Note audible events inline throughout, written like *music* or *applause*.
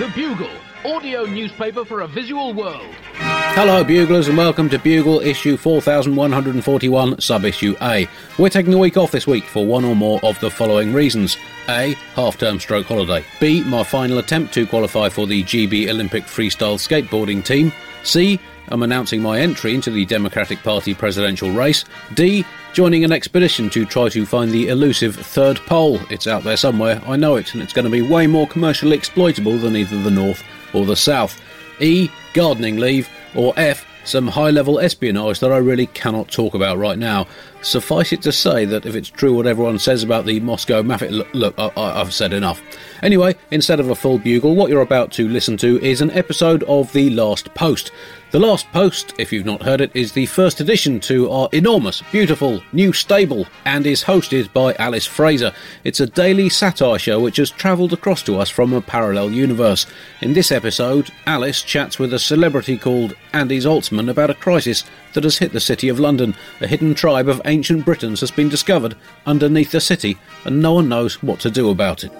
The Bugle, audio newspaper for a visual world. Hello, Buglers, and welcome to Bugle issue 4141, sub issue A. We're taking a week off this week for one or more of the following reasons A. Half term stroke holiday. B. My final attempt to qualify for the GB Olympic freestyle skateboarding team. C. I'm announcing my entry into the Democratic Party presidential race. D. Joining an expedition to try to find the elusive third pole. It's out there somewhere, I know it, and it's going to be way more commercially exploitable than either the North or the South. E. Gardening leave. Or F. Some high level espionage that I really cannot talk about right now. Suffice it to say that if it's true what everyone says about the Moscow Mafia, look, look I, I've said enough. Anyway, instead of a full bugle, what you're about to listen to is an episode of The Last Post. The Last Post, if you've not heard it, is the first addition to our enormous, beautiful new stable and is hosted by Alice Fraser. It's a daily satire show which has travelled across to us from a parallel universe. In this episode, Alice chats with a celebrity called Andy Zaltzman about a crisis that has hit the city of London. A hidden tribe of ancient Britons has been discovered underneath the city, and no one knows what to do about it.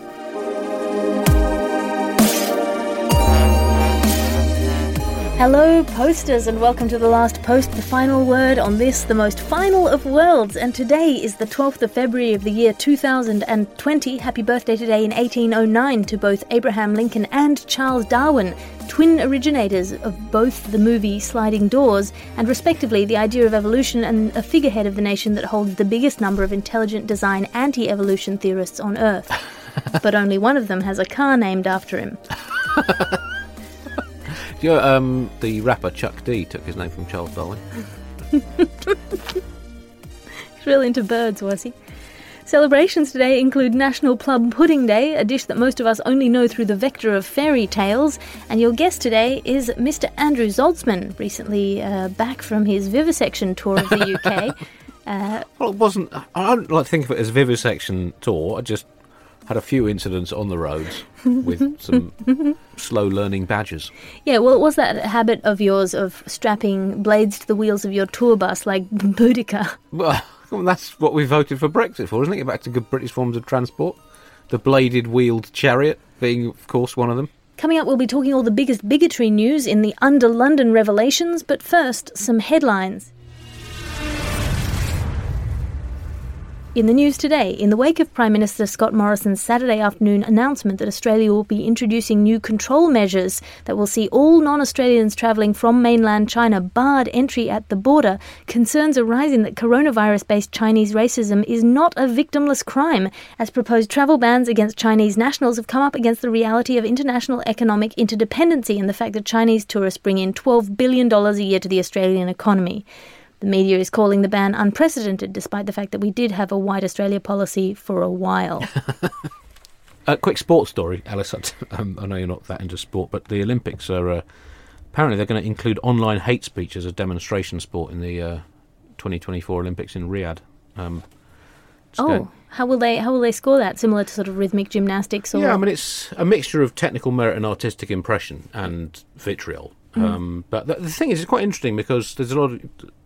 Hello, posters, and welcome to the last post, the final word on this, the most final of worlds. And today is the 12th of February of the year 2020. Happy birthday today in 1809 to both Abraham Lincoln and Charles Darwin, twin originators of both the movie Sliding Doors, and respectively the idea of evolution and a figurehead of the nation that holds the biggest number of intelligent design anti evolution theorists on Earth. *laughs* but only one of them has a car named after him. *laughs* You know, um, the rapper Chuck D took his name from Charles Darwin. *laughs* He's really into birds, was he? Celebrations today include National Plum Pudding Day, a dish that most of us only know through the vector of fairy tales. And your guest today is Mr. Andrew Zaltzman, recently uh, back from his vivisection tour of the UK. *laughs* Uh, Well, it wasn't. I don't like to think of it as a vivisection tour. I just had a few incidents on the roads with *laughs* some slow learning badgers. yeah, well, it was that habit of yours of strapping blades to the wheels of your tour bus like Boudica. *laughs* Well, *laughs* that's what we voted for Brexit for, isn't it? Get back to good British forms of transport. The bladed wheeled chariot being, of course, one of them. Coming up, we'll be talking all the biggest bigotry news in the under London revelations, but first, some headlines. In the news today, in the wake of Prime Minister Scott Morrison's Saturday afternoon announcement that Australia will be introducing new control measures that will see all non Australians travelling from mainland China barred entry at the border, concerns are rising that coronavirus based Chinese racism is not a victimless crime, as proposed travel bans against Chinese nationals have come up against the reality of international economic interdependency and the fact that Chinese tourists bring in $12 billion a year to the Australian economy. The media is calling the ban unprecedented, despite the fact that we did have a white Australia policy for a while. *laughs* A quick sports story, Alice. *laughs* Um, I know you're not that into sport, but the Olympics are uh, apparently they're going to include online hate speech as a demonstration sport in the uh, 2024 Olympics in Riyadh. Um, oh, how will they how will they score that? Similar to sort of rhythmic gymnastics, or Yeah, I mean it's a mixture of technical merit and artistic impression and vitriol. Um, but the, the thing is, it's quite interesting because there's a lot of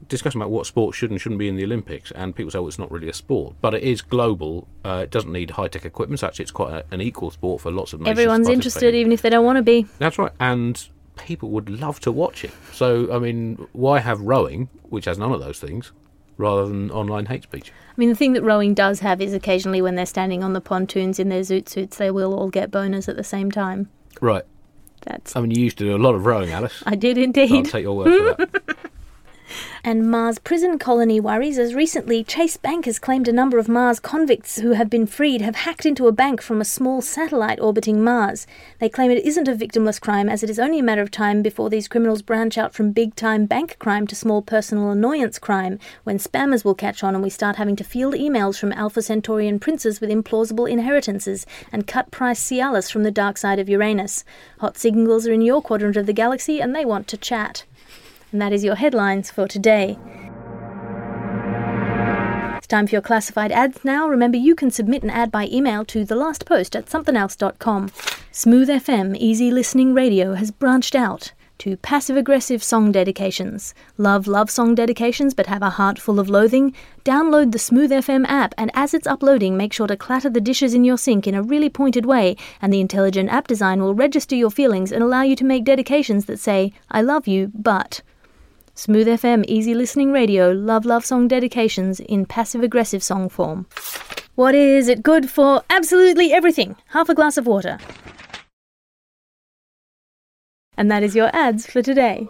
discussion about what sport should and shouldn't be in the Olympics, and people say, well, it's not really a sport, but it is global. Uh, it doesn't need high tech equipment. So actually, it's quite a, an equal sport for lots of nations. everyone's interested, even if they don't want to be. That's right, and people would love to watch it. So, I mean, why have rowing, which has none of those things, rather than online hate speech? I mean, the thing that rowing does have is occasionally when they're standing on the pontoons in their zoot suits, they will all get boners at the same time. Right. That's I mean, you used to do a lot of rowing, Alice. I did indeed. I'll take your word for that. *laughs* And Mars prison colony worries as recently Chase Bank has claimed a number of Mars convicts who have been freed have hacked into a bank from a small satellite orbiting Mars. They claim it isn't a victimless crime as it is only a matter of time before these criminals branch out from big time bank crime to small personal annoyance crime, when spammers will catch on and we start having to field emails from Alpha Centaurian princes with implausible inheritances and cut price Cialis from the dark side of Uranus. Hot signals are in your quadrant of the galaxy and they want to chat. And that is your headlines for today. It's time for your classified ads now. Remember, you can submit an ad by email to thelastpost at somethingelse.com. Smooth FM Easy Listening Radio has branched out to passive aggressive song dedications. Love love song dedications but have a heart full of loathing? Download the Smooth FM app and as it's uploading, make sure to clatter the dishes in your sink in a really pointed way, and the intelligent app design will register your feelings and allow you to make dedications that say, I love you, but. Smooth FM Easy Listening Radio Love Love Song dedications in passive aggressive song form. What is it good for? Absolutely everything. Half a glass of water. And that is your ads for today.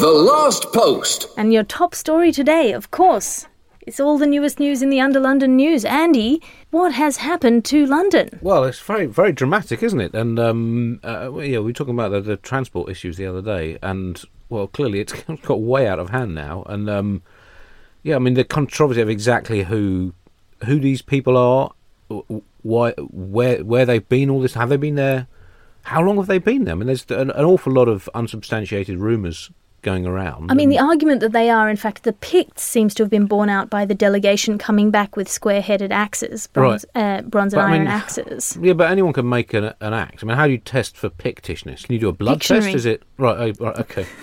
The Last Post. And your top story today, of course. It's all the newest news in the Under London News. Andy, what has happened to London? Well, it's very, very dramatic, isn't it? And um, uh, yeah, we were talking about the, the, transport issues the other day, and well, clearly it's *laughs* got way out of hand now. And um, yeah, I mean the controversy of exactly who who these people are, why, where, where they've been, all this. Have they been there? How long have they been there? I mean, there's an, an awful lot of unsubstantiated rumours going around. I mean, the argument that they are, in fact, the Picts seems to have been borne out by the delegation coming back with square-headed axes, bronze, right. uh, bronze and but, iron mean, axes. Yeah, but anyone can make an, an, axe. I mean, how do you test for Pictishness? Can you do a blood Dictionary. test? Is it right? Oh, right okay. *laughs*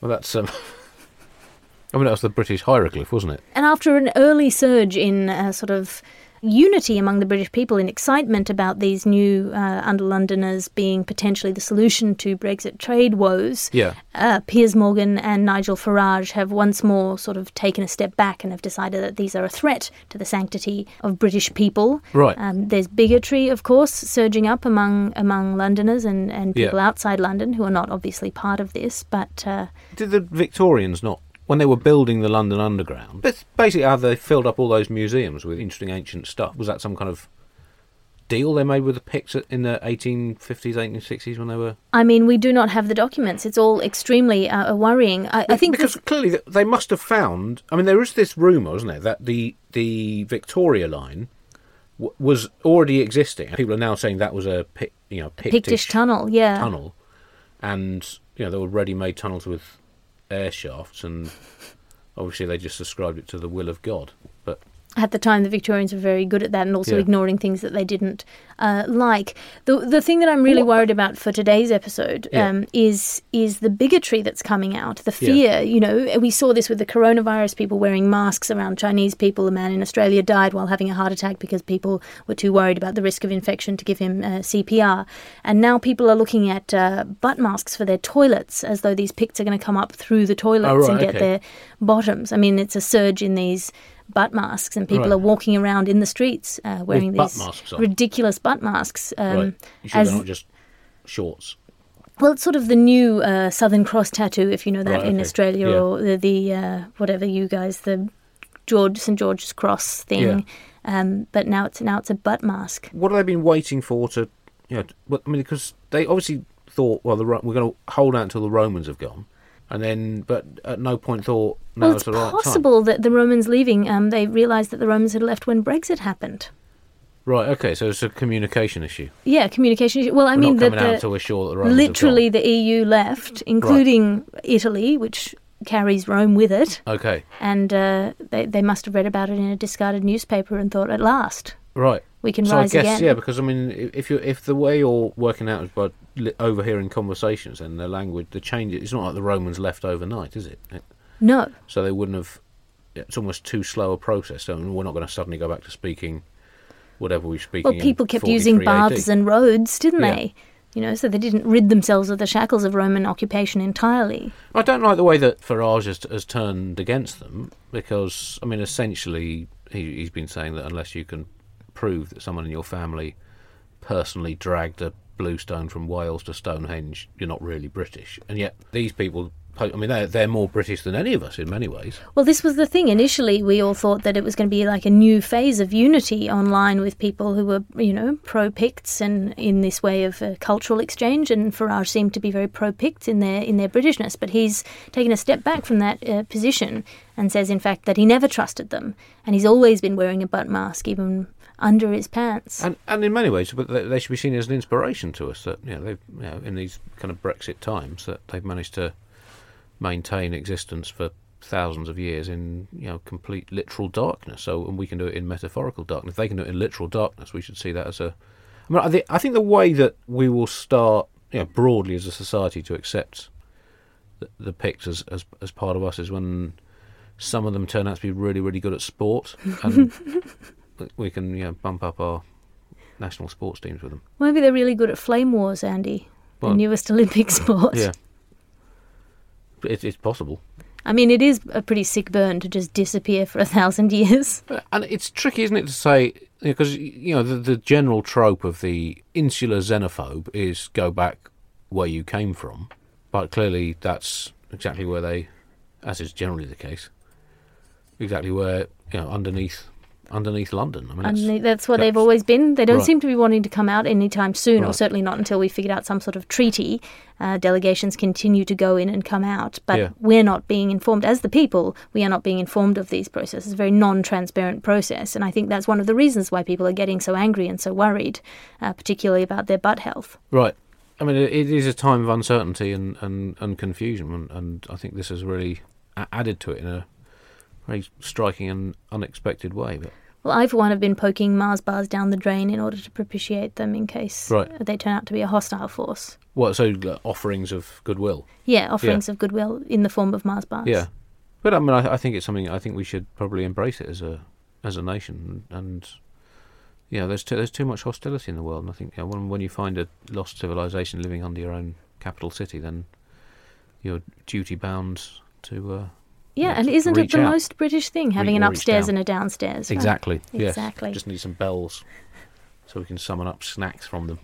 Well, that's. Um, *laughs* I mean, that was the British hieroglyph, wasn't it? And after an early surge in uh, sort of unity among the British people in excitement about these new uh, under Londoners being potentially the solution to Brexit trade woes. Yeah. Uh, Piers Morgan and Nigel Farage have once more sort of taken a step back and have decided that these are a threat to the sanctity of British people. Right. Um, there's bigotry, of course, surging up among among Londoners and, and people yeah. outside London who are not obviously part of this. But uh, did the Victorians not when they were building the London Underground. But basically, how they filled up all those museums with interesting ancient stuff. Was that some kind of deal they made with the Picts in the 1850s, 1860s when they were? I mean, we do not have the documents. It's all extremely uh, worrying. I, I, think because clearly they must have found. I mean, there is this rumor, isn't there, that the the Victoria line w- was already existing. People are now saying that was a you know Pictish, Pictish tunnel, yeah, tunnel, and you know there were ready-made tunnels with air shafts, and obviously they just ascribed it to the will of God. But at the time, the Victorians were very good at that, and also yeah. ignoring things that they didn't uh, like. The the thing that I'm really worried about for today's episode yeah. um, is is the bigotry that's coming out, the fear. Yeah. You know, we saw this with the coronavirus, people wearing masks around Chinese people. A man in Australia died while having a heart attack because people were too worried about the risk of infection to give him uh, CPR. And now people are looking at uh, butt masks for their toilets, as though these Picts are going to come up through the toilets oh, right, and get okay. their bottoms. I mean, it's a surge in these butt masks, and people right. are walking around in the streets uh, wearing With these ridiculous butt masks. Um, right. Sure as, they're not just shorts? Well, it's sort of the new uh, Southern Cross tattoo, if you know that right, in okay. Australia, yeah. or the, the uh, whatever you guys, the George St George's Cross thing. Yeah. Um, but now it's now it's a butt mask. What have they been waiting for to, you know? I mean, because they obviously thought, well, the, we're going to hold out until the Romans have gone and then but at no point thought no, well, it's the right possible that the Romans leaving, um, they realised that the Romans had left when Brexit happened. Right. Okay. So it's a communication issue. Yeah, communication issue. Well, I we're mean that the, the sure that literally the EU left, including right. Italy, which carries Rome with it. Okay. And uh, they they must have read about it in a discarded newspaper and thought, at last, right, we can so rise I guess, again. Yeah, because I mean, if you if the way you're working out is by overhearing conversations and the language, the change. It's not like the Romans left overnight, is it? No. So they wouldn't have. It's almost too slow a process. So we're not going to suddenly go back to speaking whatever we speak. Well, people kept using baths and roads, didn't yeah. they? You know, so they didn't rid themselves of the shackles of Roman occupation entirely. I don't like the way that Farage has, has turned against them because, I mean, essentially, he, he's been saying that unless you can prove that someone in your family personally dragged a bluestone from Wales to Stonehenge, you're not really British. And yet these people I mean, they're, they're more British than any of us in many ways. Well, this was the thing. Initially, we all thought that it was going to be like a new phase of unity online with people who were, you know, pro Picts and in this way of uh, cultural exchange. And Farage seemed to be very pro Pict in their in their Britishness, but he's taken a step back from that uh, position and says, in fact, that he never trusted them, and he's always been wearing a butt mask, even under his pants. And and in many ways, but they should be seen as an inspiration to us that you know they've you know, in these kind of Brexit times that they've managed to maintain existence for thousands of years in you know complete literal darkness. So and we can do it in metaphorical darkness. If they can do it in literal darkness, we should see that as a. I mean, I, th- I think the way that we will start you know, broadly as a society to accept the, the Picts as, as as part of us is when some of them turn out to be really really good at sport, and *laughs* we can you know bump up our national sports teams with them. Maybe they're really good at flame wars, Andy. Well, the newest *laughs* Olympic sport. Yeah, it, it's possible. I mean, it is a pretty sick burn to just disappear for a thousand years. *laughs* And it's tricky, isn't it, to say because you know the, the general trope of the insular xenophobe is go back where you came from, but clearly that's exactly where they, as is generally the case, exactly where you know underneath underneath London. I mean, that's, that's where that- they've always been. They don't Right. seem to be wanting to come out anytime soon, or certainly not until we figured out some sort of treaty. Uh, delegations continue to go in and come out, but Yeah. we're not being informed. As the people, we are not being informed of these processes. It's a very non transparent process. And I think that's one of the reasons why people are getting so angry and so worried, uh, particularly about their butt health. Right. I mean, it, it is a time of uncertainty and, and, and confusion, and, and I think this has really added to it in a very striking and unexpected way. But Well, I, for one, have been poking Mars bars down the drain in order to propitiate them in case Right. they turn out to be a hostile force. what? So uh, offerings of goodwill. Yeah, offerings of goodwill in the form of Mars bars. Yeah, but I mean, I, I think it's something. I think we should probably embrace it as a as a nation. And yeah, there's too, there's too much hostility in the world. And I think you know, when when you find a lost civilization living under your own capital city, then you're duty bound to. Uh, Yeah, and isn't it the out. most British thing, having Re- an upstairs down. and a downstairs? right? exactly. Yes. Exactly. Just need some bells, so we can summon up snacks from them.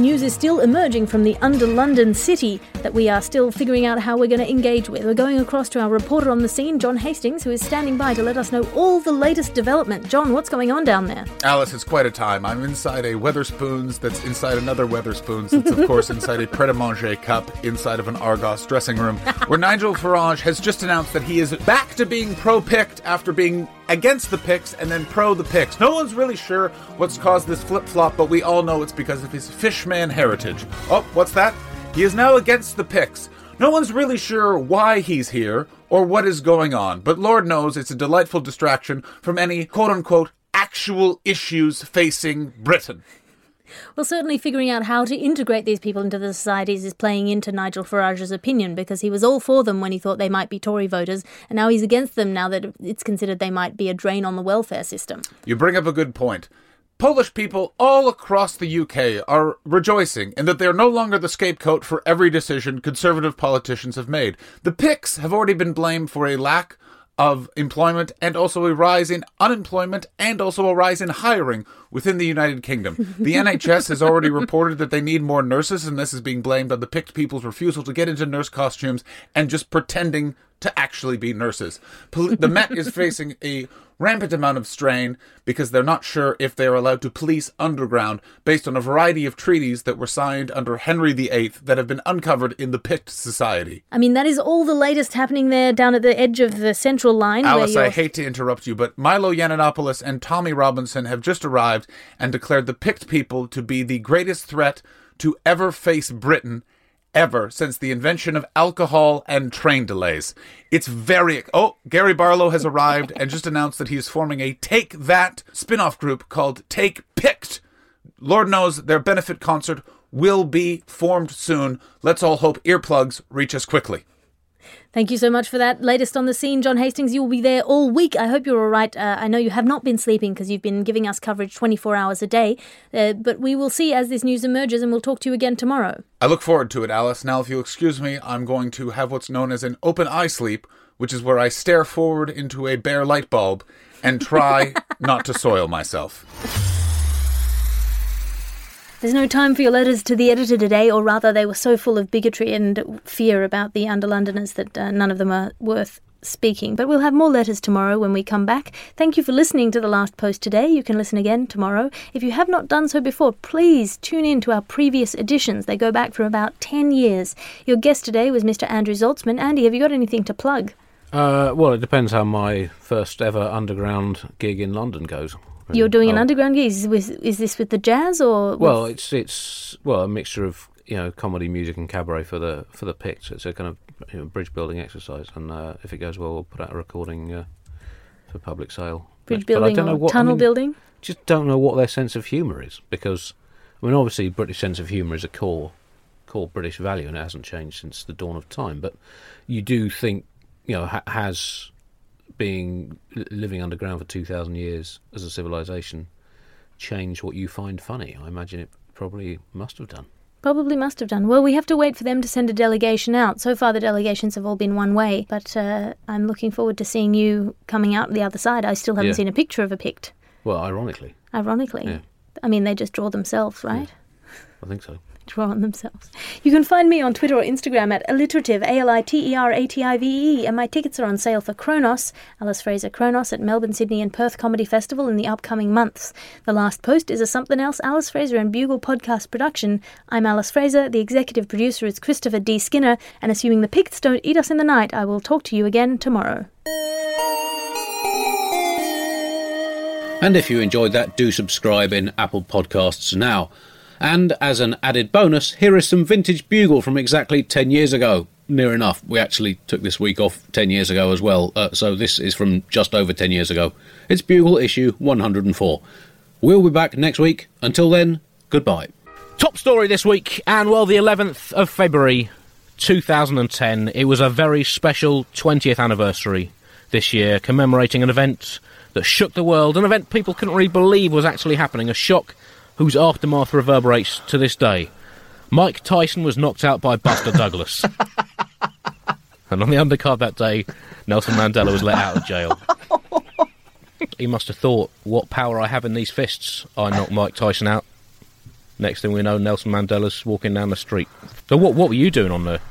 News is still emerging from the under London city that we are still figuring out how we're going to engage with. We're going across to our reporter on the scene, John Hastings, who is standing by to let us know all the latest development. John, what's going on down there? Alice, it's quite a time. I'm inside a Wetherspoons that's inside another Wetherspoons that's, of course, inside a *laughs* Pret a Manger cup inside of an Argos dressing room, where Nigel Farage has just announced that he is back to being pro Pict after being against the Picts and then pro the Picts. No one's really sure what's caused this flip flop, but we all know it's because of his fishman heritage. Oh, what's that? He is now against the Picts. No one's really sure why he's here or what is going on, but Lord knows it's a delightful distraction from any quote unquote actual issues facing Britain. Well, certainly figuring out how to integrate these people into the societies is playing into Nigel Farage's opinion because he was all for them when he thought they might be Tory voters, and now he's against them now that it's considered they might be a drain on the welfare system. You bring up a good point. Polish people all across the UK are rejoicing in that they are no longer the scapegoat for every decision conservative politicians have made. The Picts have already been blamed for a lack of employment and also a rise in unemployment and also a rise in hiring within the United Kingdom. The *laughs* NHS has already reported that they need more nurses, and this is being blamed on the Pict people's refusal to get into nurse costumes and just pretending to actually be nurses. Pol- the Met is facing a rampant amount of strain because they're not sure if they are allowed to police underground based on a variety of treaties that were signed under Henry VIII that have been uncovered in the Pict Society. I mean, that is all the latest happening there down at the edge of the central line. Alice, where I hate to interrupt you, but Milo Yiannopoulos and Tommy Robinson have just arrived and declared the Pict people to be the greatest threat to ever face Britain ever since the invention of alcohol and train delays. It's very. Oh, Gary Barlow has arrived and just announced that he is forming a Take That spin off group called Take Picked. Lord knows their benefit concert will be formed soon. Let's all hope earplugs reach us quickly. Thank you so much for that. Latest on the scene, John Hastings. You will be there all week. I hope you're all right. Uh, I know you have not been sleeping because you've been giving us coverage 24 hours a day. Uh, but we will see as this news emerges, and we'll talk to you again tomorrow. I look forward to it, Alice. Now, if you'll excuse me, I'm going to have what's known as an open eye sleep, which is where I stare forward into a bare light bulb and try *laughs* not to soil myself. There's no time for your letters to the editor today, or rather, they were so full of bigotry and fear about the under Londoners that uh, none of them are worth speaking. But we'll have more letters tomorrow when we come back. Thank you for listening to the last post today. You can listen again tomorrow. If you have not done so before, please tune in to our previous editions. They go back for about 10 years. Your guest today was Mr. Andrew Zaltzman. Andy, have you got anything to plug? Uh, well, it depends how my first ever underground gig in London goes. You're doing an I'll- underground gig. Is, with, is this with the jazz or? with- Well, it's it's well a mixture of you know comedy, music, and cabaret for the for the Picts. It's a kind of you know, bridge building exercise, and uh, if it goes well, we'll put out a recording uh, for public sale. bridge But- but I building don't know what- I tunnel mean, building? just don't know what their sense of humour is because, I mean, obviously, British sense of humour is a core, core British value, and it hasn't changed since the dawn of time. But you do think, you know, ha- has being living underground for two thousand years as a civilization change what you find funny? I imagine it probably must have done. Probably must have done. Well, we have to wait for them to send a delegation out. So far, the delegations have all been one way, but uh, I'm looking forward to seeing you coming out the other side. I still haven't Yeah. seen a picture of a Pict, Well, ironically, ironically. Yeah. I mean, they just draw themselves, right? I think so. Draw on themselves. You can find me on Twitter or Instagram at alliterative, A L I T E R A T I V E, and my tickets are on sale for Kronos, Alice Fraser Kronos at Melbourne, Sydney, and Perth Comedy Festival in the upcoming months. The Last Post is a Something Else Alice Fraser and Bugle podcast production. I'm Alice Fraser, the executive producer is Christopher D. Skinner, and assuming the Picts don't eat us in the night, I will talk to you again tomorrow. And if you enjoyed that, do subscribe in Apple Podcasts now. And as an added bonus, here is some vintage bugle from exactly 10 years ago. Near enough. We actually took this week off 10 years ago as well, uh, so this is from just over 10 years ago. It's Bugle issue 104. We'll be back next week. Until then, goodbye. Top story this week, and well, the 11th of February 2010. It was a very special 20th anniversary this year, commemorating an event that shook the world, an event people couldn't really believe was actually happening, a shock whose aftermath reverberates to this day. Mike Tyson was knocked out by Buster Douglas. *laughs* and on the undercard that day, Nelson Mandela was let out of jail. he must have thought, what power I have in these fists. I knocked Mike Tyson out. Next thing we know, Nelson Mandela's walking down the street. So, what what were you doing on the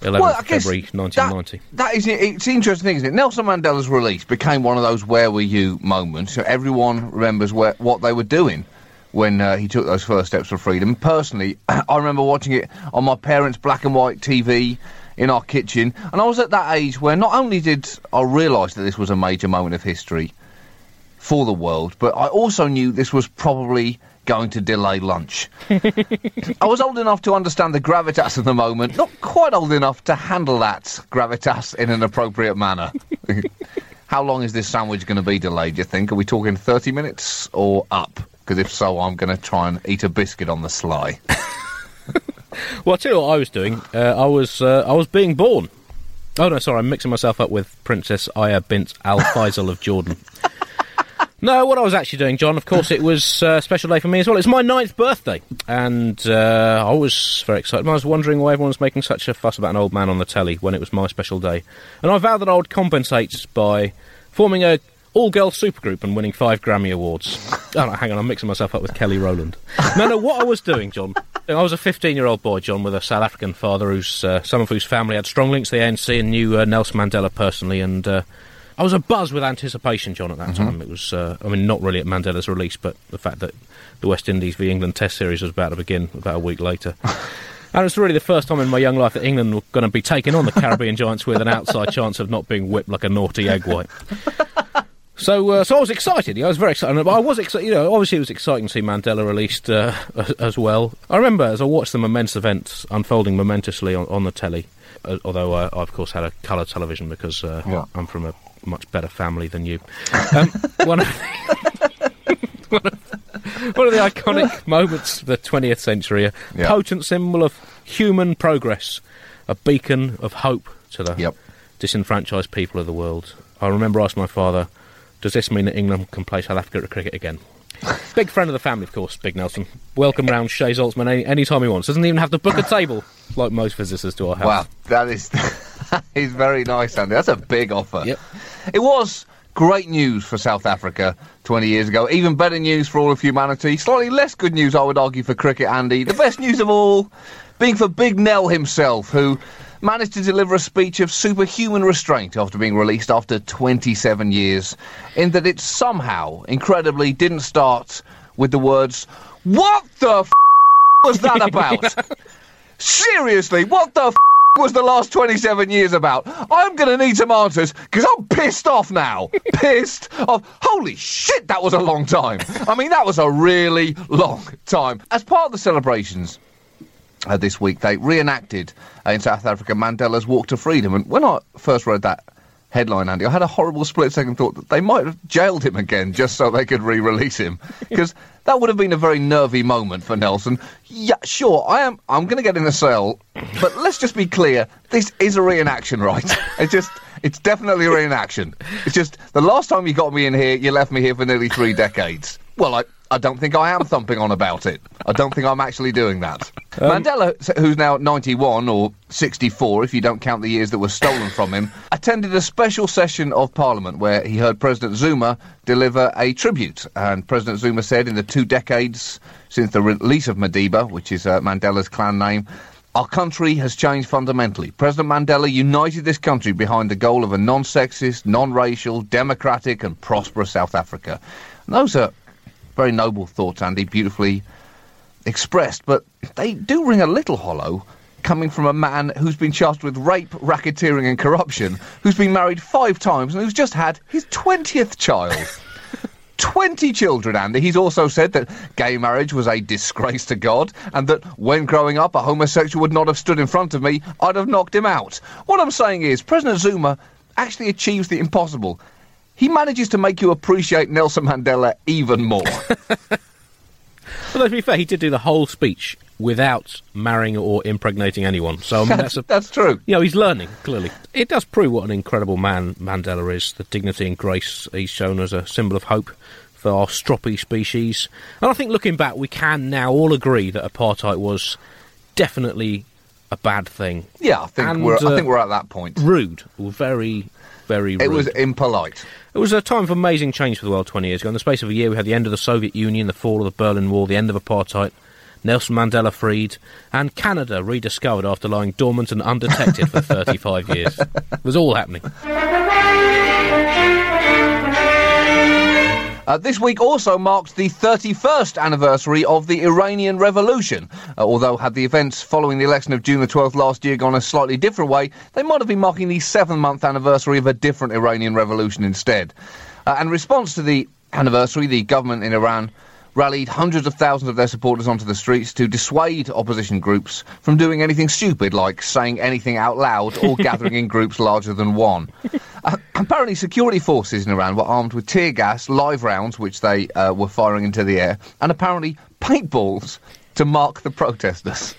11th Well, I of guess February 1990? That, that is, it's interesting, thing, isn't it? Nelson Mandela's release became one of those "Where were you?" moments. So everyone remembers where, what they were doing when uh, he took those first steps for freedom. Personally, *clears throat* I remember watching it on my parents' black and white TV in our kitchen, and I was at that age where not only did I realise that this was a major moment of history for the world, but I also knew this was probably going to delay lunch. *laughs* I was old enough to understand the gravitas of the moment, not quite old enough to handle that gravitas in an appropriate manner. *laughs* How long is this sandwich going to be delayed, do you think? Are we talking 30 minutes or up? Because if so, I'm going to try and eat a biscuit on the sly. *laughs* Well, I'll tell you what I was doing. Uh, I was uh, I was being born. Oh no, sorry, I'm mixing myself up with Princess Aya bint Al Faisal of Jordan. *laughs* No, what I was actually doing, John, of course, it was uh, a special day for me as well. It's my ninth birthday, and uh, I was very excited. I was wondering why everyone was making such a fuss about an old man on the telly when it was my special day. And I vowed that I would compensate by forming a all-girl supergroup and winning five Grammy Awards. *laughs* Oh, no, hang on, I'm mixing myself up with Kelly Rowland. No, no, what I was doing, John, *laughs* I was a 15-year-old boy, John, with a South African father who's uh, some of whose family had strong links to the ANC and knew uh, Nelson Mandela personally, and uh, I was a buzz with anticipation, John, at that time. It was, uh, I mean, not really at Mandela's release, but the fact that the West Indies v England Test series was about to begin about a week later. *laughs* And it's really the first time in my young life that England were going to be taking on the Caribbean Giants with an outside chance of not being whipped like a naughty egg white. So, uh, so I was excited. I was very excited. I was excited. You know, obviously it was exciting to see Mandela released uh, as, as well. I remember as I watched the momentous events unfolding momentously on, on the telly. Uh, although I, I, of course, had a colour television because uh, Yeah. I'm from a much better family than you. Um, *laughs* one, of the, *laughs* one, of, one of the iconic moments of the 20th century, a Yeah. potent symbol of human progress, a beacon of hope to the Yep. disenfranchised people of the world. I remember asking my father, does this mean that England can play South Africa at cricket again? *laughs* Big friend of the family, of course, Big Nelson. Welcome round Shea Zaltzman any, any time he wants. Doesn't even have to book a table like most visitors to our house. Wow, that is *laughs* that is very nice, Andy. That's a big offer. Yep. It was great news for South Africa 20 years ago. Even better news for all of humanity. Slightly less good news, I would argue, for cricket, Andy. The best news of all being for Big Nell himself, who managed to deliver a speech of superhuman restraint after being released after 27 years, in that it somehow, incredibly, didn't start with the words, What the f was that *laughs* about? Seriously, what the f was the last 27 years about? I'm going to need some answers because I'm pissed off now. *laughs* pissed off. Holy shit, that was a long time. I mean, that was a really long time. As part of the celebrations, uh, this week. They reenacted uh, in South Africa Mandela's Walk to Freedom. And when I first read that headline, Andy, I had a horrible split second thought that they might have jailed him again just so they could re-release him *laughs* because that would have been a very nervy moment for Nelson. Yeah, sure, I am. I'm going to get in a cell, but let's just be clear: this is a reenaction, right? *laughs* It's just. It's definitely a reenaction. It's just the last time you got me in here, you left me here for nearly three decades. Well, I, I don't think I am thumping on about it. I don't think I'm actually doing that. Mandela, who's now 91 or 64, if you don't count the years that were stolen from him, *laughs* attended a special session of Parliament where he heard President Zuma deliver a tribute. And President Zuma said, in the two decades since the release of Madiba, which is uh, Mandela's clan name, our country has changed fundamentally. President Mandela united this country behind the goal of a non sexist, non racial, democratic, and prosperous South Africa. And those are very noble thoughts, Andy, beautifully expressed, but they do ring a little hollow coming from a man who's been charged with rape, racketeering, and corruption, who's been married five times, and who's just had his 20th child. *laughs* 20 children, Andy. He's also said that gay marriage was a disgrace to God and that when growing up a homosexual would not have stood in front of me, I'd have knocked him out. What I'm saying is, President Zuma actually achieves the impossible. He manages to make you appreciate Nelson Mandela even more. Although to be fair, he did do the whole speech without marrying or impregnating anyone. So I mean, that's a That's true. you know, he's learning, clearly. It does prove what an incredible man Mandela is, the dignity and grace he's shown as a symbol of hope for our stroppy species. And I think looking back, we can now all agree that apartheid was definitely a bad thing. Yeah, I think And, we're. uh, I think we're at that point. Rude, very, very rude. It was impolite. It was a time of amazing change for the world 20 years ago. In the space of a year, we had the end of the Soviet Union, the fall of the Berlin Wall, the end of apartheid, Nelson Mandela freed, and Canada rediscovered after lying dormant and undetected for *laughs* 35 years. It was all happening. Uh, this week also marks the 31st anniversary of the Iranian Revolution. Uh, although, had the events following the election of June the 12th last year gone a slightly different way, they might have been marking the seven month anniversary of a different Iranian revolution instead. Uh, in response to the anniversary, the government in Iran rallied hundreds of thousands of their supporters onto the streets to dissuade opposition groups from doing anything stupid like saying anything out loud or *laughs* gathering in groups larger than one. Uh, apparently, security forces in Iran were armed with tear gas, live rounds, which they uh, were firing into the air, and apparently paintballs to mark the protesters.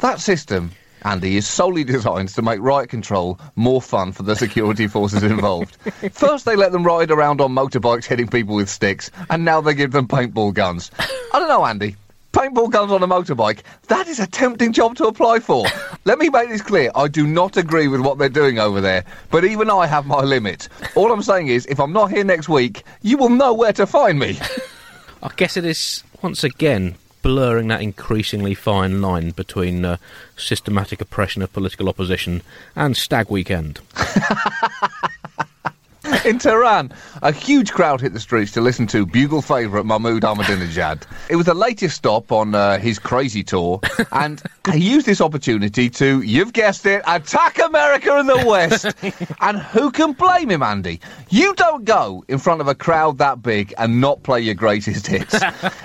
That system, Andy, is solely designed to make riot control more fun for the security forces involved. *laughs* First, they let them ride around on motorbikes hitting people with sticks, and now they give them paintball guns. I don't know, Andy. Paintball guns on a motorbike, that is a tempting job to apply for. *laughs* Let me make this clear. I do not agree with what they're doing over there, but even I have my limit. All I'm saying is, if I'm not here next week, you will know where to find me. *laughs* I guess it is, once again, blurring that increasingly fine line between uh, systematic oppression of political opposition and Stag Weekend. *laughs* *laughs* In Tehran, a huge crowd hit the streets to listen to bugle favourite Mahmoud Ahmadinejad. It was the latest stop on uh, his crazy tour, *laughs* and he used this opportunity to, you've guessed it, attack America and the West. *laughs* and who can blame him, Andy? You don't go in front of a crowd that big and not play your greatest hits.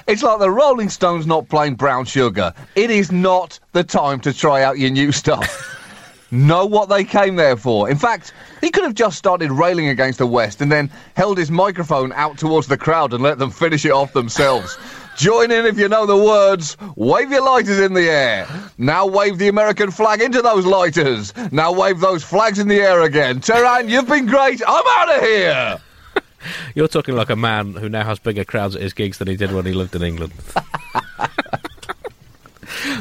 it's like the Rolling Stones not playing Brown Sugar. It is not the time to try out your new stuff know what they came there for. In fact, he could have just started railing against the West and then held his microphone out towards the crowd and let them finish it off themselves. *laughs* Join in if you know the words. Wave your lighters in the air. Now wave the American flag into those lighters. Now wave those flags in the air again. Tehran, you've been great. I'm out of here. *laughs* You're talking like a man who now has bigger crowds at his gigs than he did when he lived in England. *laughs*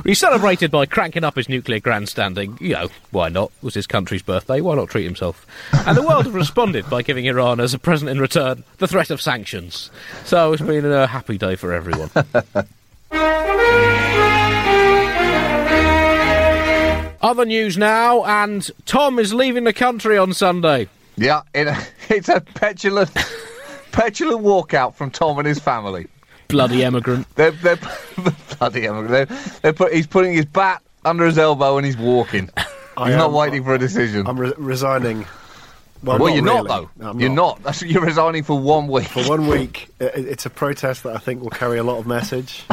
he celebrated by cranking up his nuclear grandstanding. You know, why not? It was his country's birthday. Why not treat himself? And the world responded by giving Iran as a present in return the threat of sanctions. So it's been a happy day for everyone. Other news now, and Tom is leaving the country on Sunday. Yeah, it, *laughs* it's a petulant, *laughs* petulant walkout from Tom and his family. Bloody emigrant. *laughs* They're, they're *laughs* bloody hell, they're, they're put, he's putting his bat under his elbow and he's walking. *laughs* I He's not waiting for a decision. I'm re- resigning. Well, well, you're really. not though. No, I'm you're not. That's, you're resigning for one week. For one week, i- i- it's a protest that I think will carry a lot of message.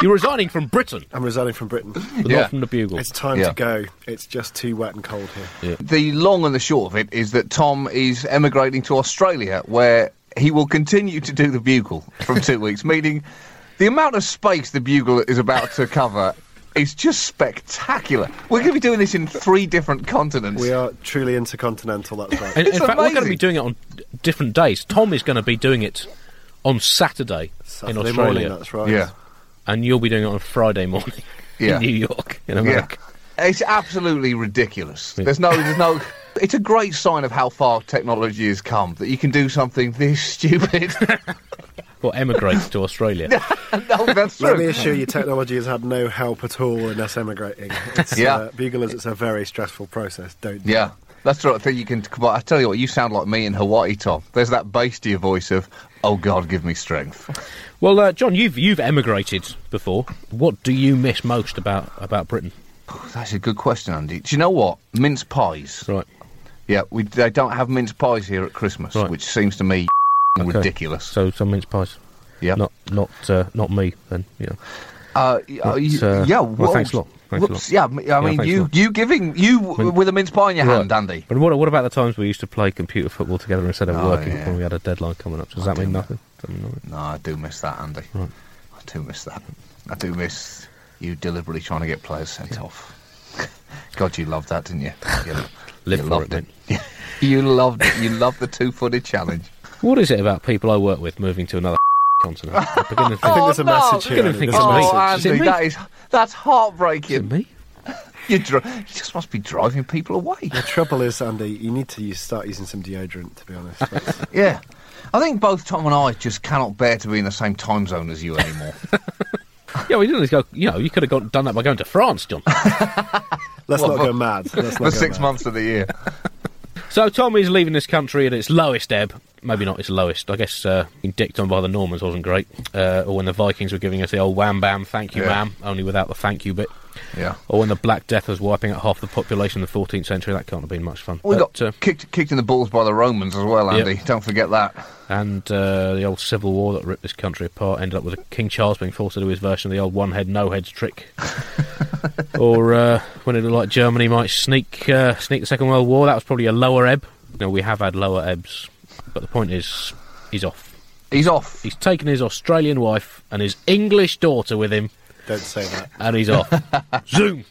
You're resigning from Britain, I'm resigning from Britain. but Yeah. not from the Bugle. It's time Yeah. to go. It's just too wet and cold here. The long and the short of it is that Tom is emigrating to Australia, where he will continue to do the bugle from two weeks, meaning the amount of space the bugle is about to cover is just spectacular. We're going to be doing this in three different continents. We are truly intercontinental, that's right. In, in It's fact, we're going to be doing it on different days. Tom is going to be doing it on Saturday, Saturday in Australia, morning, that's right. Yeah, and you'll be doing it on Friday morning Yeah. in New York, in America. yeah. It's absolutely ridiculous. There's no, there's no. *laughs* It's a great sign of how far technology has come that you can do something this *laughs* stupid. *laughs* Or emigrate to Australia. *laughs* no, that's true. Let me assure you, technology has had no help at all in us emigrating. It's, Yeah. uh, Buglers, it's a very stressful process. Don't do Yeah, that's the sort of thing you can. But I tell you what, you sound like me in Hawaii, Tom. There's that bass to your voice of, "Oh God, give me strength." Well, uh, John, you've you've emigrated before. What do you miss most about about Britain? That's a good question, Andy. Do you know what? Mince pies. Right. Yeah, we they don't have mince pies here at Christmas, Right. which seems to me Okay. ridiculous. So some mince pies. Yeah. Not not uh, not me then. Yeah. Uh, But, uh, yeah. well, thanks a lot. Thanks a whoops, lot. Yeah, I mean, a you you giving you w with a mince pie in your hand, Right. Andy. But what what about the times we used to play computer football together instead of Oh, working yeah. when we had a deadline coming up? Does that mean nothing? Mean nothing? No, I do miss that, Andy. Right. I do miss that. I do miss you deliberately trying to get players sent off. *laughs* God, you loved that, didn't you? *laughs* You, Live you for loved it, it. *laughs* you loved it. You loved the two-footed challenge. What is it about people I work with moving to another *laughs* continent? I'm beginning to *laughs* I think, think there's a no. message here. gonna think there's a it's me. Oh, message. Is it Andy, me? that is that's is it heartbreaking. me? You, dri- you just must be driving people away. The trouble is, Andy, you need to use, start using some deodorant, to be honest. Yeah. I think both Tom and I just cannot bear to be in the same time zone as you anymore. Yeah, we didn't go. You know, you could have got, done that by going to France, John. Let's Well, not go mad. Let's *laughs* not For go six mad. months of the year. *laughs* So Tom is leaving this country at its lowest ebb. Maybe not its lowest. I guess uh, being dicked on by the Normans wasn't great. Uh, or when the Vikings were giving us the old wham bam, thank you, Yeah. ma'am, only without the thank you bit. Yeah. Or when the Black Death was wiping out half the population in the 14th century, that can't have been much fun. We But, got uh, kicked kicked in the balls by the Romans as well, Yep. Andy. Don't forget that. and uh, the old civil war that ripped this country apart ended up with King Charles being forced to do his version of the old one head, no heads trick. *laughs* *laughs* or uh, when it looked like Germany might sneak uh, sneak the Second World War, that was probably a lower ebb. No, we have had lower ebbs, but the point is, he's off. He's off. He's taken his Australian wife and his English daughter with him, Don't say that. and he's off. *laughs* Zoom.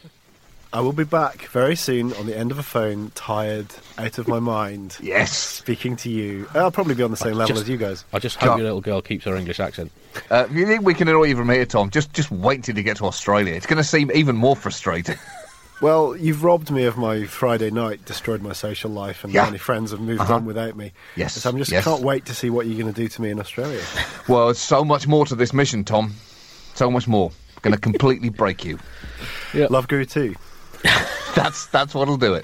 I will be back very soon on the end of a phone, tired, out of my mind, *laughs* Yes. speaking to you. I'll probably be on the same level just- as you guys. I just hope John- your little girl keeps her English accent. Uh, if you think we can annoy you from here, Tom, just just wait till you get to Australia. It's going to seem even more frustrating. *laughs* Well, you've robbed me of my Friday night, destroyed my social life, and Yeah. many friends have moved Uh-huh. on without me. Yes, So I'm just yes. can't wait to see what you're going to do to me in Australia. *laughs* well, there's so much more to this mission, Tom. So much more. Going to completely break you. Love Guru too. *laughs* That's that's what'll do it.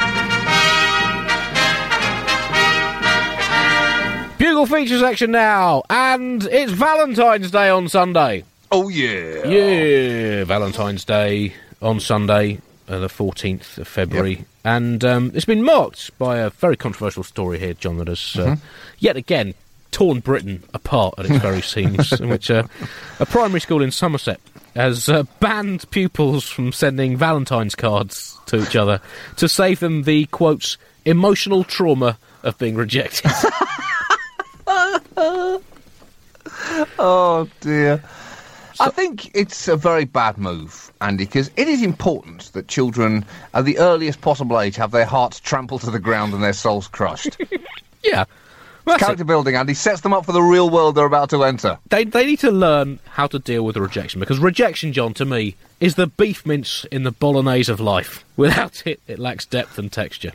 Bugle feature section now, and it's Valentine's Day on Sunday. Oh yeah. Yeah, Valentine's Day on Sunday, uh, the 14th of February. And um, it's been marked by a very controversial story here, John, that has uh, yet again torn Britain apart at its very *laughs* seams, in which uh, a primary school in Somerset has uh, banned pupils from sending Valentine's cards to each other to save them the, quotes, emotional trauma of being rejected. *laughs* *laughs* Oh dear. I think it's a very bad move, Andy, because it is important that children, at the earliest possible age, have their hearts trampled to the ground and their souls crushed. *laughs* yeah. Character building, and he sets them up for the real world they're about to enter. they they need to learn how to deal with rejection because rejection, John, to me, is the beef mince in the bolognese of life. *laughs* Without it, it lacks depth and texture.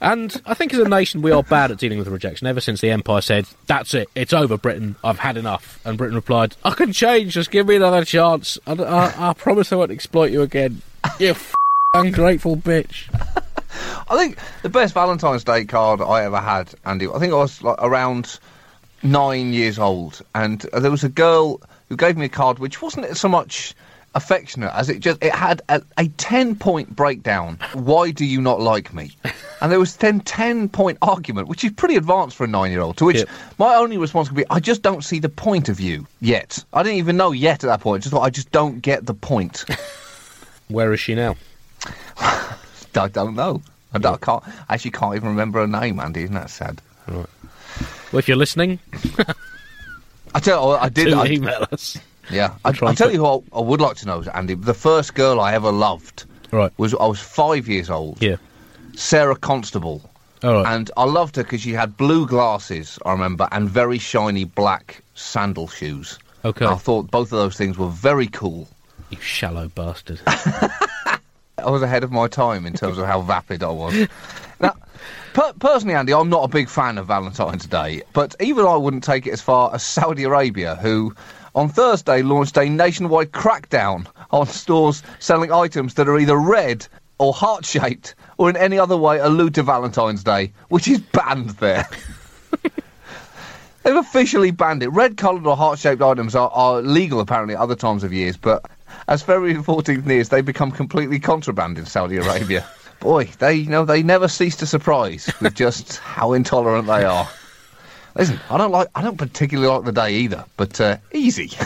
And I think as a nation, we are bad at dealing with rejection. Ever since the Empire said, "That's it, it's over, Britain. I've had enough," and Britain replied, "I can change. Just give me another chance. I, I, I promise I won't exploit you again. You *laughs* f- ungrateful bitch." *laughs* I think the best Valentine's Day card I ever had, Andy, I think I was like around nine years old, and uh, there was a girl who gave me a card which wasn't so much affectionate as it just it had a, a 10 point breakdown why do you not like me *laughs* and there was 10 10 point argument which is pretty advanced for a 9 year old to which Yep. my only response would be i just don't see the point of you yet i didn't even know yet at that point I just thought i just don't get the point *laughs* Where is she now? *laughs* i don't know I, don't, I can't I actually can't even remember her name andy isn't that sad Well, if you're listening, *laughs* i tell you, i did I, email us. yeah i, I tell you who I, I would like to know andy the first girl i ever loved Right. was i was five years old Yeah. sarah constable All right. And I loved her because she had blue glasses, I remember, and very shiny black sandal shoes. Okay. I thought both of those things were very cool. you shallow bastard. *laughs* I was ahead of my time in terms of how vapid I was. Now, per- personally, Andy, I'm not a big fan of Valentine's Day, but even I wouldn't take it as far as Saudi Arabia, who on Thursday launched a nationwide crackdown on stores selling items that are either red or heart shaped or in any other way allude to Valentine's Day, which is banned there. *laughs* They've officially banned it. Red coloured or heart shaped items are, are legal apparently at other times of years, but as February the 14th nears, they become completely contraband in Saudi Arabia. *laughs* Boy, they you know they never cease to surprise with just how intolerant they are. Listen, I don't like I don't particularly like the day either, but uh, easy. *laughs*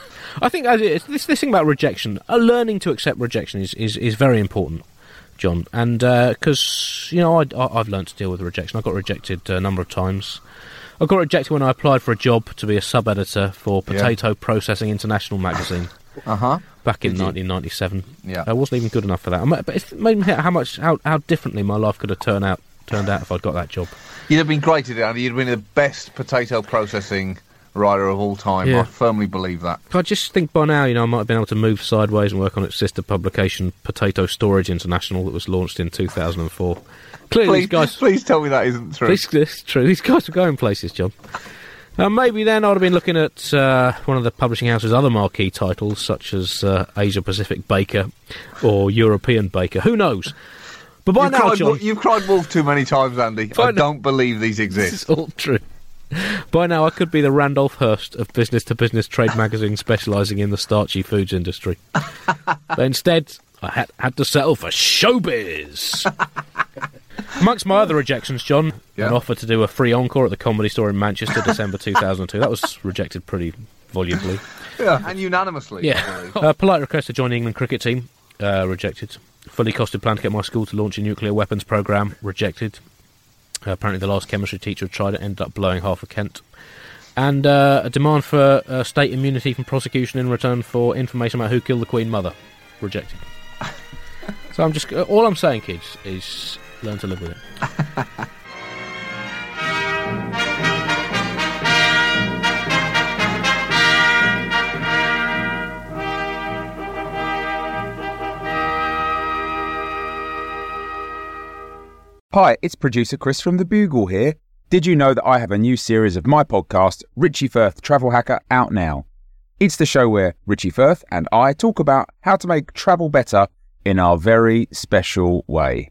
*laughs* I think this this thing about rejection, uh, learning to accept rejection is, is, is very important, John. And because you know I, I I've learned to deal with rejection. I got rejected a number of times. I got rejected when I applied for a job to be a sub editor for Yeah. Potato Processing International magazine Uh huh. back in Did you? 1997. Yeah. I wasn't even good enough for that. But it made me think how much how, how differently my life could have turned out turned out if I'd got that job. You'd have been great at it, Andy. You'd have been the best potato processing writer of all time. Yeah. I firmly believe that. I just think by now, you know, I might have been able to move sideways and work on its sister publication, Potato Storage International, that was launched in 2004. Clearly, Please, these guys. please tell me that isn't true. This is true. These guys are going places, John. Uh, maybe then I'd have been looking at uh, one of the publishing house's other marquee titles, such as uh, Asia Pacific Baker or European Baker. Who knows? But by You've now, cried, John, you've cried wolf too many times, Andy. I don't believe these exist. is all true. By now, I could be the Randolph Hearst of business to business trade magazine specialising in the starchy foods industry. *laughs* but instead, I had, had to settle for showbiz. *laughs* Amongst my other rejections, John, Yeah. an offer to do a free encore at the Comedy Store in Manchester, December 2002. That was rejected pretty volubly. Yeah, and unanimously. Yeah. Uh, polite request to join the England cricket team, uh, rejected. Fully costed plan to get my school to launch a nuclear weapons programme, rejected. Uh, apparently, the last chemistry teacher who tried it ended up blowing half of Kent. And uh, a demand for uh, state immunity from prosecution in return for information about who killed the Queen Mother, rejected. *laughs* so I'm just uh, all I'm saying, kids, is learn to live with it. Hi, it's producer Chris from The Bugle here. Did you know that I have a new series of my podcast, Richie Firth Travel Hacker, out now? It's the show where Richie Firth and I talk about how to make travel better in our very special way.